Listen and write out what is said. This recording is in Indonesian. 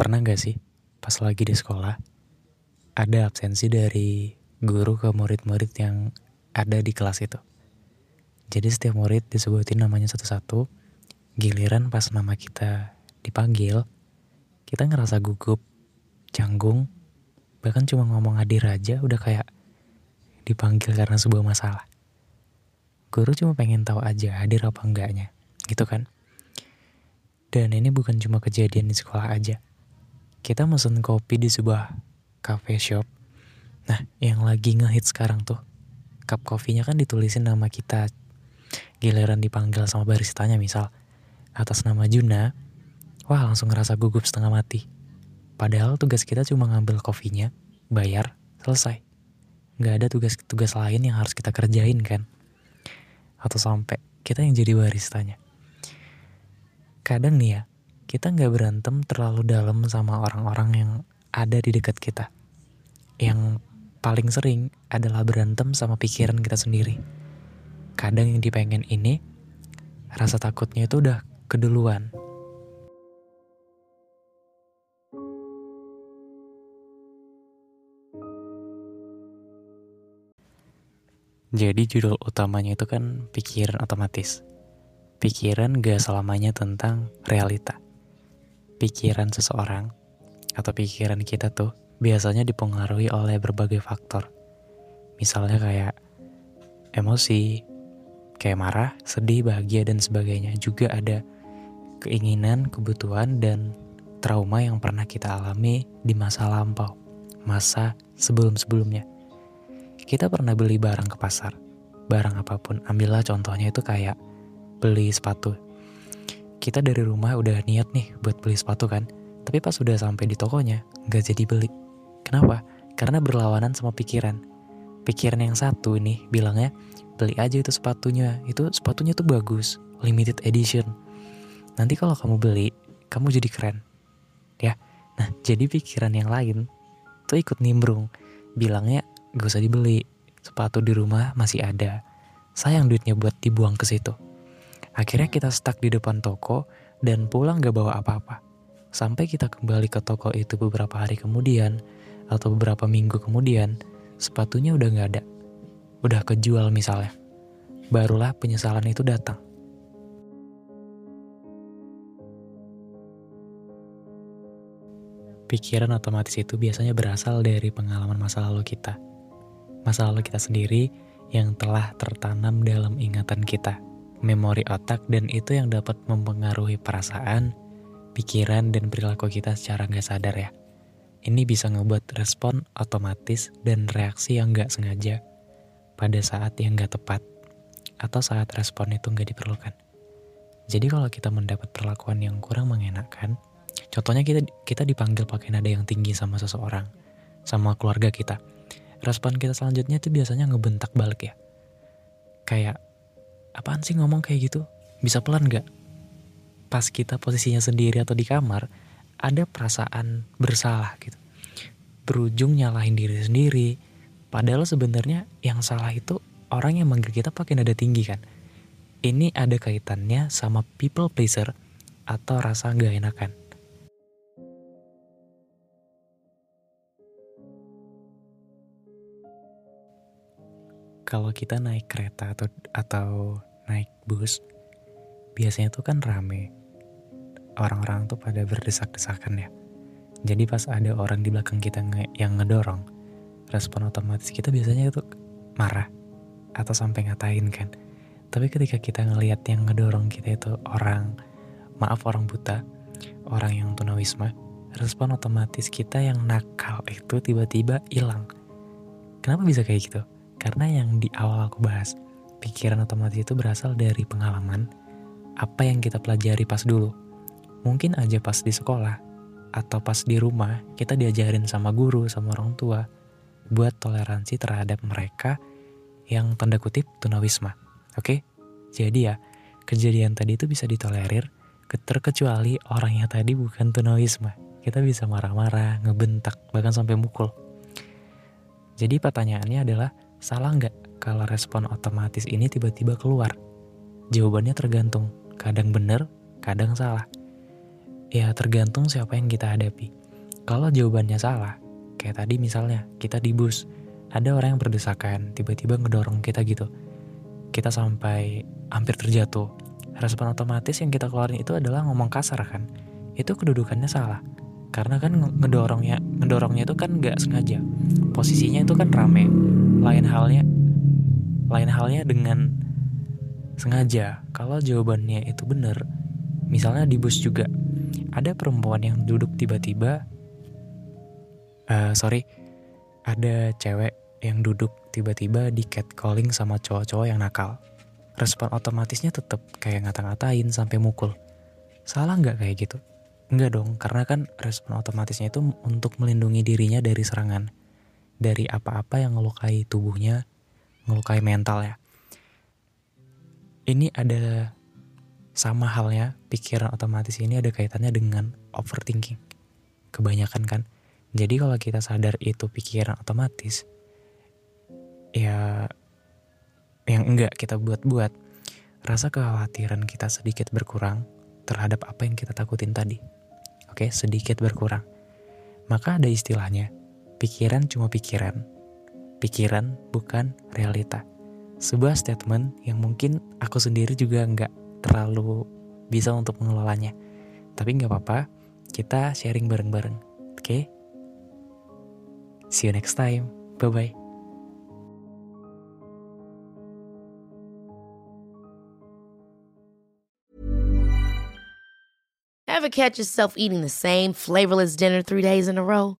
Pernah gak sih pas lagi di sekolah ada absensi dari guru ke murid-murid yang ada di kelas itu. Jadi setiap murid disebutin namanya satu-satu, giliran pas nama kita dipanggil, kita ngerasa gugup, canggung, bahkan cuma ngomong hadir aja udah kayak dipanggil karena sebuah masalah. Guru cuma pengen tahu aja hadir apa enggaknya, gitu kan? Dan ini bukan cuma kejadian di sekolah aja. Kita mesen kopi di sebuah cafe shop. Nah, yang lagi ngehit sekarang tuh, cup kopinya kan ditulisin nama kita. Giliran dipanggil sama baristanya misal, atas nama Juna, wah langsung ngerasa gugup setengah mati. Padahal tugas kita cuma ngambil kopinya, bayar, selesai. Gak ada tugas-tugas lain yang harus kita kerjain kan. Atau sampai kita yang jadi baristanya. Kadang nih ya, kita nggak berantem terlalu dalam sama orang-orang yang ada di dekat kita. Yang paling sering adalah berantem sama pikiran kita sendiri. Kadang yang dipengen ini, rasa takutnya itu udah keduluan. Jadi judul utamanya itu kan pikiran otomatis. Pikiran gak selamanya tentang realita. Pikiran seseorang atau pikiran kita tuh biasanya dipengaruhi oleh berbagai faktor. Misalnya kayak emosi, kayak marah, sedih, bahagia, dan sebagainya. Juga ada keinginan, kebutuhan, dan trauma yang pernah kita alami di masa lampau, masa sebelum-sebelumnya. Kita pernah beli barang ke pasar, barang apa pun, ambillah contohnya itu kayak beli sepatu. Kita dari rumah udah niat nih buat beli sepatu kan, tapi pas udah sampai di tokonya, nggak jadi beli. Kenapa? Karena berlawanan sama pikiran. Pikiran yang satu nih bilangnya, beli aja itu sepatunya, itu sepatunya tuh bagus, limited edition. Nanti kalau kamu beli, kamu jadi keren. Ya, nah jadi pikiran yang lain tuh ikut nimbrung, bilangnya gak usah dibeli, sepatu di rumah masih ada. Sayang duitnya buat dibuang ke situ. Akhirnya kita stuck di depan toko dan pulang gak bawa apa-apa. Sampai kita kembali ke toko itu beberapa hari kemudian atau beberapa minggu kemudian, sepatunya udah gak ada. Udah kejual misalnya. Barulah penyesalan itu datang. Pikiran otomatis itu biasanya berasal dari pengalaman masa lalu kita. Masa lalu kita sendiri yang telah tertanam dalam ingatan kita memori otak dan itu yang dapat mempengaruhi perasaan, pikiran, dan perilaku kita secara nggak sadar ya. Ini bisa ngebuat respon otomatis dan reaksi yang nggak sengaja pada saat yang nggak tepat atau saat respon itu nggak diperlukan. Jadi kalau kita mendapat perlakuan yang kurang mengenakan, contohnya kita kita dipanggil pakai nada yang tinggi sama seseorang, sama keluarga kita. Respon kita selanjutnya itu biasanya ngebentak balik ya. Kayak apaan sih ngomong kayak gitu? Bisa pelan gak? Pas kita posisinya sendiri atau di kamar, ada perasaan bersalah gitu. Berujung nyalahin diri sendiri. Padahal sebenarnya yang salah itu orang yang manggil kita pakai nada tinggi kan. Ini ada kaitannya sama people pleaser atau rasa gak enakan. Kalau kita naik kereta atau atau naik bus biasanya tuh kan rame. Orang-orang tuh pada berdesak-desakan ya. Jadi pas ada orang di belakang kita yang ngedorong respon otomatis kita biasanya itu marah atau sampai ngatain kan. Tapi ketika kita ngelihat yang ngedorong kita itu orang maaf orang buta orang yang tunawisma respon otomatis kita yang nakal itu tiba-tiba hilang. Kenapa bisa kayak gitu karena yang di awal aku bahas, pikiran otomatis itu berasal dari pengalaman apa yang kita pelajari pas dulu. Mungkin aja pas di sekolah atau pas di rumah kita diajarin sama guru, sama orang tua buat toleransi terhadap mereka yang tanda kutip tunawisma. Oke? Jadi ya, kejadian tadi itu bisa ditolerir terkecuali orangnya tadi bukan tunawisma. Kita bisa marah-marah, ngebentak, bahkan sampai mukul. Jadi pertanyaannya adalah, salah nggak kalau respon otomatis ini tiba-tiba keluar? Jawabannya tergantung, kadang benar, kadang salah. Ya tergantung siapa yang kita hadapi. Kalau jawabannya salah, kayak tadi misalnya kita di bus, ada orang yang berdesakan, tiba-tiba ngedorong kita gitu. Kita sampai hampir terjatuh. Respon otomatis yang kita keluarin itu adalah ngomong kasar kan. Itu kedudukannya salah. Karena kan ngedorongnya, ngedorongnya itu kan nggak sengaja. Posisinya itu kan rame. Lain halnya, lain halnya dengan sengaja. Kalau jawabannya itu benar, misalnya di bus juga ada perempuan yang duduk tiba-tiba, uh, sorry, ada cewek yang duduk tiba-tiba di catcalling sama cowok-cowok yang nakal. Respon otomatisnya tetap kayak ngata-ngatain sampai mukul. Salah nggak kayak gitu? Enggak dong, karena kan respon otomatisnya itu untuk melindungi dirinya dari serangan. Dari apa-apa yang ngelukai tubuhnya, ngelukai mental ya. Ini ada sama halnya pikiran otomatis ini ada kaitannya dengan overthinking. Kebanyakan kan. Jadi kalau kita sadar itu pikiran otomatis, ya yang enggak kita buat-buat, rasa kekhawatiran kita sedikit berkurang terhadap apa yang kita takutin tadi. Oke, sedikit berkurang. Maka ada istilahnya, pikiran cuma pikiran. Pikiran bukan realita. Sebuah statement yang mungkin aku sendiri juga enggak terlalu bisa untuk mengelolanya. Tapi nggak apa-apa, kita sharing bareng-bareng. Oke? Okay? See you next time. Bye-bye. Ever catch yourself eating the same flavorless dinner three days in a row?